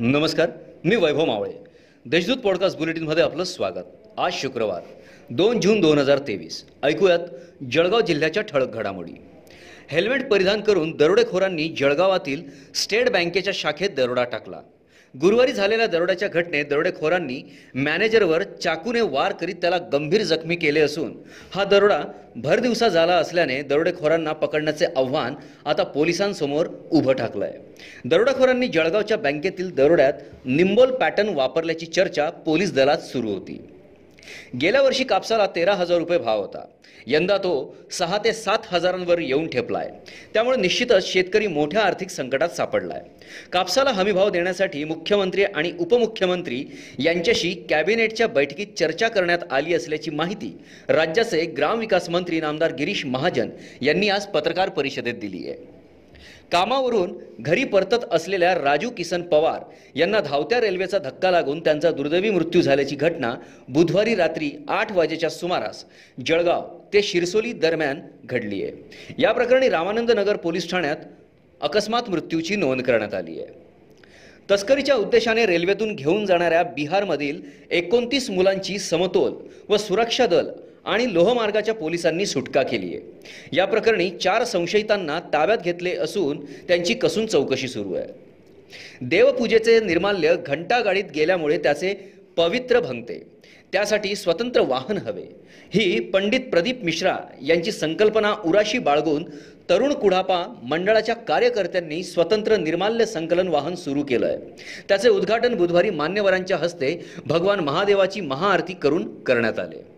नमस्कार मी वैभव मावळे. देशदूत पॉडकास्ट बुलेटिनमध्ये आपलं स्वागत. आज शुक्रवार दोन जून दोन हजार तेवीस. ऐकूयात जळगाव जिल्ह्याच्या ठळक घडामोडी. हेल्मेट परिधान करून दरोडेखोरांनी जळगावातील स्टेट बँकेच्या शाखेत दरोडा टाकला. गुरुवारी झालेल्या दरोड्याच्या घटनेत दरोडेखोरांनी मॅनेजरवर चाकूने वार करीत त्याला गंभीर जखमी केले असून हा दरोडा भरदिवसा झाला असल्याने दरोडेखोरांना पकडण्याचे आव्हान आता पोलिसांसमोर उभं ठाकलं आहे दरोडेखोरांनी जळगावच्या बँकेतील दरोड्यात निंबोल पॅटर्न वापरल्याची चर्चा पोलीस दलात सुरू होती. गेल्या वर्षी कापसाला तेरा हजार रुपये भाव होता. यंदा तो सहा ते सात हजारांवर येऊन ठेपलाय. त्यामुळे निश्चितच शेतकरी मोठ्या आर्थिक संकटात सापडलाय. कापसाला हमीभाव देण्यासाठी मुख्यमंत्री आणि उपमुख्यमंत्री यांच्याशी कॅबिनेटच्या बैठकीत चर्चा करण्यात आली असल्याची माहिती राज्याचे ग्रामविकास मंत्री नामदार गिरीश महाजन यांनी आज पत्रकार परिषदेत दिली आहे. कामावरून घरी परतत असलेल्या राजू किसन पवार यांना धावत्या रेल्वेचा धक्का लागून त्यांचा दुर्दैवी मृत्यू झाल्याची घटना बुधवारी रात्री आठ वाजेच्या सुमारास जळगाव ते शिरसोली दरम्यान घडली आहे. या प्रकरणी रामानंद नगर पोलीस ठाण्यात अकस्मात मृत्यूची नोंद करण्यात आली आहे. तस्करीच्या उद्देशाने रेल्वेतून घेऊन जाणाऱ्या बिहारमधील एकोणतीस मुलांची समतोल व सुरक्षा दल आणि लोहमार्गाच्या पोलिसांनी सुटका केली आहे. या प्रकरणी चार संशयितांना ताब्यात घेतले असून त्यांची कसून चौकशी सुरू आहे. देवपूजेचे निर्माल्य घंटागाडीत गेल्यामुळे त्याचे पवित्र भंगते. त्यासाठी स्वतंत्र वाहन हवे. ही पंडित प्रदीप मिश्रा यांची संकल्पना उराशी बाळगून तरुण कुढापा मंडळाच्या कार्यकर्त्यांनी स्वतंत्र निर्माल्य संकलन वाहन सुरू केलं आहे त्याचे उद्घाटन बुधवारी मान्यवरांच्या हस्ते भगवान महादेवाची महाआरती करून करण्यात आले.